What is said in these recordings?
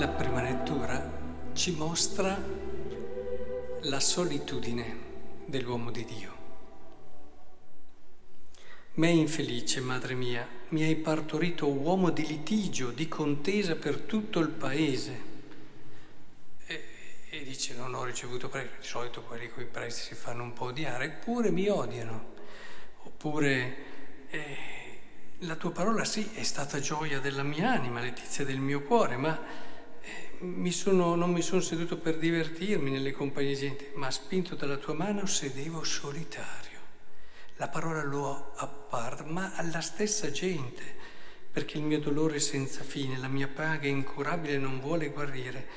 lettura ci mostra la solitudine dell'uomo di Dio. Me infelice, madre mia, mi hai partorito uomo di litigio, di contesa per tutto il paese. E, e dice non ho ricevuto prestiti, di solito quelli con i prestiti si fanno un po' odiare, eppure mi odiano. Oppure eh, la tua parola sì è stata gioia della mia anima, letizia del mio cuore, ma mi sono, non mi sono seduto per divertirmi nelle compagnie di gente, ma spinto dalla tua mano sedevo solitario la parola lo apparta, ma alla stessa gente, perché il mio dolore è senza fine, la mia paga incurabile non vuole guarire.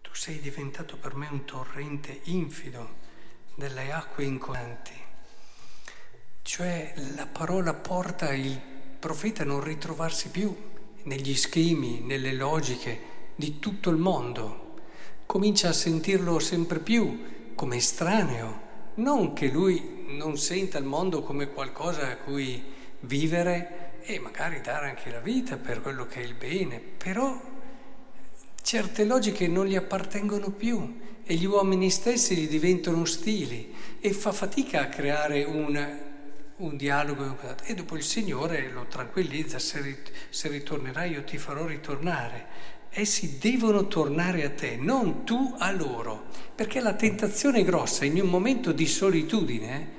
Tu sei diventato per me un torrente infido delle acque inconanti. Cioè la parola porta il profeta a non ritrovarsi più negli schemi, nelle logiche di tutto il mondo. Comincia a sentirlo sempre più come estraneo, non che lui non senta il mondo come qualcosa a cui vivere e magari dare anche la vita per quello che è il bene, però certe logiche non gli appartengono più e gli uomini stessi gli diventano ostili e fa fatica a creare un, un dialogo e dopo il Signore lo tranquillizza, se, se ritornerai io ti farò ritornare. Essi devono tornare a te, non tu a loro, perché la tentazione grossa in un momento di solitudine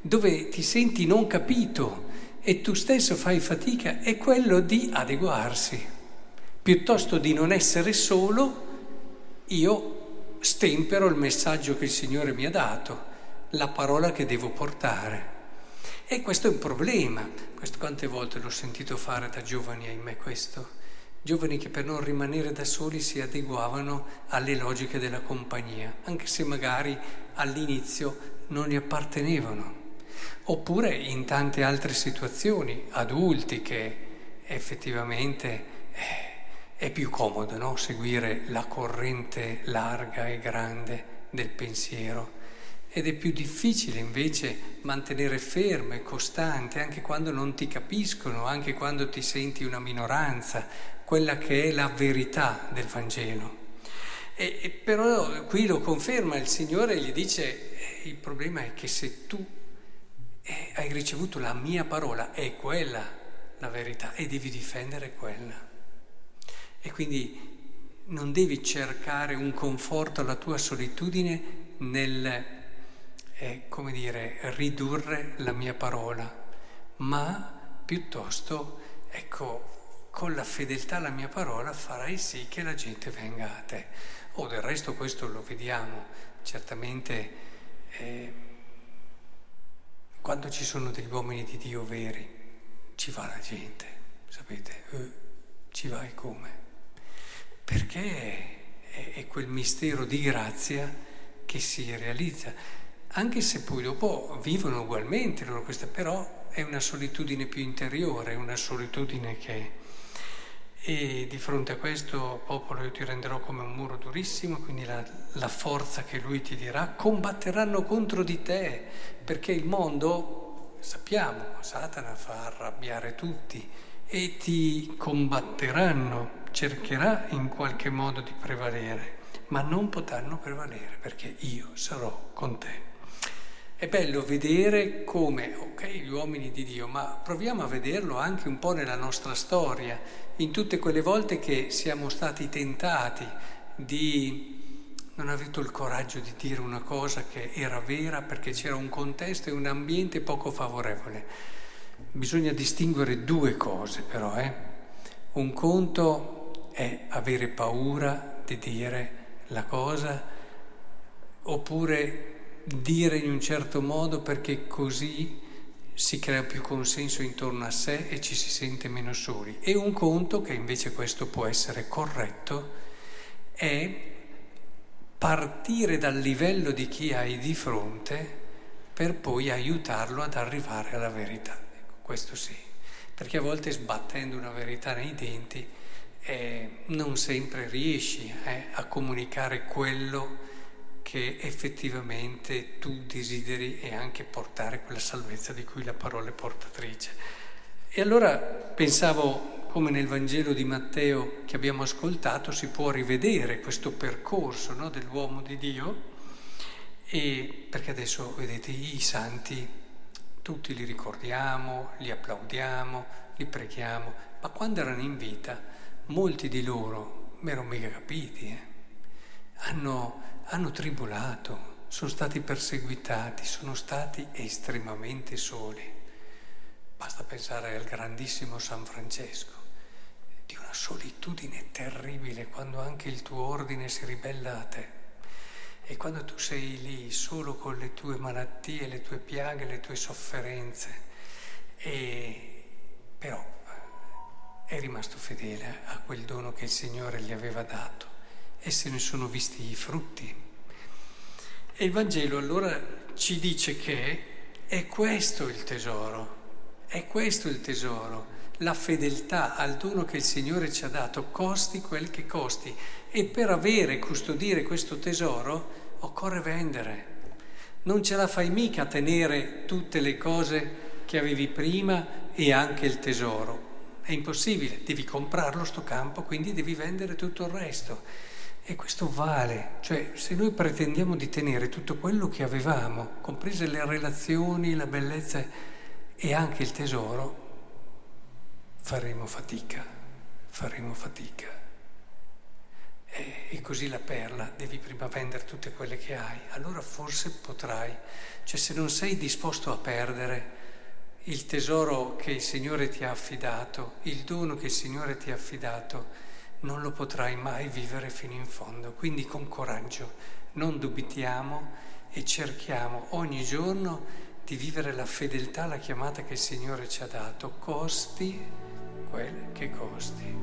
dove ti senti non capito e tu stesso fai fatica, è quello di adeguarsi. Piuttosto di non essere solo, io stempero il messaggio che il Signore mi ha dato, la parola che devo portare. E questo è un problema. Questo quante volte l'ho sentito fare da giovani, ahimè, questo. Giovani che per non rimanere da soli si adeguavano alle logiche della compagnia, anche se magari all'inizio non gli appartenevano oppure in tante altre situazioni, adulti che effettivamente eh, è più comodo no? seguire la corrente larga e grande del pensiero ed è più difficile invece mantenere fermo e costante anche quando non ti capiscono, anche quando ti senti una minoranza, quella che è la verità del Vangelo. E, e però qui lo conferma il Signore e gli dice, eh, il problema è che se tu e hai ricevuto la mia parola, è quella la verità e devi difendere quella. E quindi non devi cercare un conforto alla tua solitudine nel, eh, come dire, ridurre la mia parola, ma piuttosto, ecco, con la fedeltà alla mia parola farai sì che la gente venga a te. O oh, del resto questo lo vediamo, certamente. Eh, quando ci sono degli uomini di Dio veri, ci va la gente, sapete? Eh, ci vai come? Perché è, è quel mistero di grazia che si realizza, anche se poi dopo vivono ugualmente loro questa, però è una solitudine più interiore, una solitudine che e di fronte a questo popolo io ti renderò come un muro durissimo, quindi la, la, forza che lui ti dirà, combatteranno contro di te, perché il mondo, sappiamo, Satana fa arrabbiare tutti e ti combatteranno, cercherà in qualche modo di prevalere, ma non potranno prevalere perché io sarò con te. È bello vedere come, ok, gli uomini di Dio, ma proviamo a vederlo anche un po' nella nostra storia, in tutte quelle volte che siamo stati tentati di non aver avuto il coraggio di dire una cosa che era vera perché c'era un contesto e un ambiente poco favorevole. Bisogna distinguere due cose però, eh? Un conto è avere paura di dire la cosa oppure dire in un certo modo perché così si crea più consenso intorno a sé e ci si sente meno soli. E un conto, che invece questo può essere corretto, è partire dal livello di chi hai di fronte per poi aiutarlo ad arrivare alla verità. Ecco, questo sì, perché a volte sbattendo una verità nei denti eh, non sempre riesci eh, a comunicare quello che effettivamente tu desideri e anche portare quella salvezza di cui la parola è portatrice. E allora pensavo come nel Vangelo di Matteo che abbiamo ascoltato, si può rivedere questo percorso no, dell'uomo di Dio, e perché adesso, vedete, i santi tutti li ricordiamo, li applaudiamo, li preghiamo, ma quando erano in vita, molti di loro, mi erano mica capiti, eh, hanno, hanno tribolato, sono stati perseguitati, sono stati estremamente soli. Basta pensare al grandissimo San Francesco di una solitudine terribile quando anche il tuo ordine si ribella a te. E quando tu sei lì solo con le tue malattie, le tue piaghe, le tue sofferenze, e però è rimasto fedele a quel dono che il Signore gli aveva dato e se ne sono visti i frutti. E il Vangelo allora ci dice che è questo il tesoro, è questo il tesoro la fedeltà al dono che il Signore ci ha dato, costi quel che costi. E per avere custodire questo tesoro occorre vendere. Non ce la fai mica a tenere tutte le cose che avevi prima e anche il tesoro. È impossibile, devi comprarlo sto campo, quindi devi vendere tutto il resto. E questo vale, cioè se noi pretendiamo di tenere tutto quello che avevamo, comprese le relazioni, la bellezza e anche il tesoro, faremo fatica, faremo fatica. E, e, così la perla, devi prima vendere tutte quelle che hai, allora forse potrai. Cioè se non sei disposto a perdere il tesoro che il Signore ti ha affidato, il dono che il Signore ti ha affidato, non lo potrai mai vivere fino in fondo. Quindi con coraggio non dubitiamo e cerchiamo ogni giorno di vivere la fedeltà alla chiamata che il Signore ci ha dato, costi quel che costi.